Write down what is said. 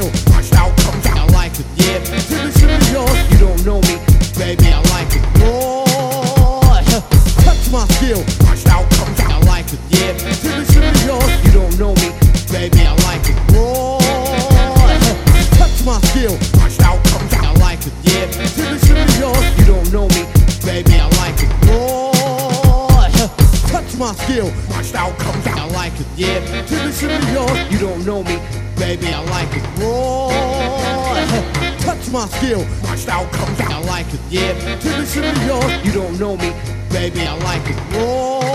out. I like it, yeah. Shimmy, shimmy. You don't know me, baby. I like it, boy. Touch my skill. Crushed out, come down. I like it, yeah. Shimmy, shimmy, y'all. You don't know me, baby. I like it, boy. Touch my skill. Crushed out, comes out. I like it, yeah, man. Shimmy, shimmy, y'all. You don't know me, baby. I like it, boy. Touch my skill. Crushed out, comes out. I like it, yeah, man. Shimmy, y'all. You don't know me raw. touch my skill, my style comes out. I like it, yeah. The city yard, You don't know me, baby, I like it raw.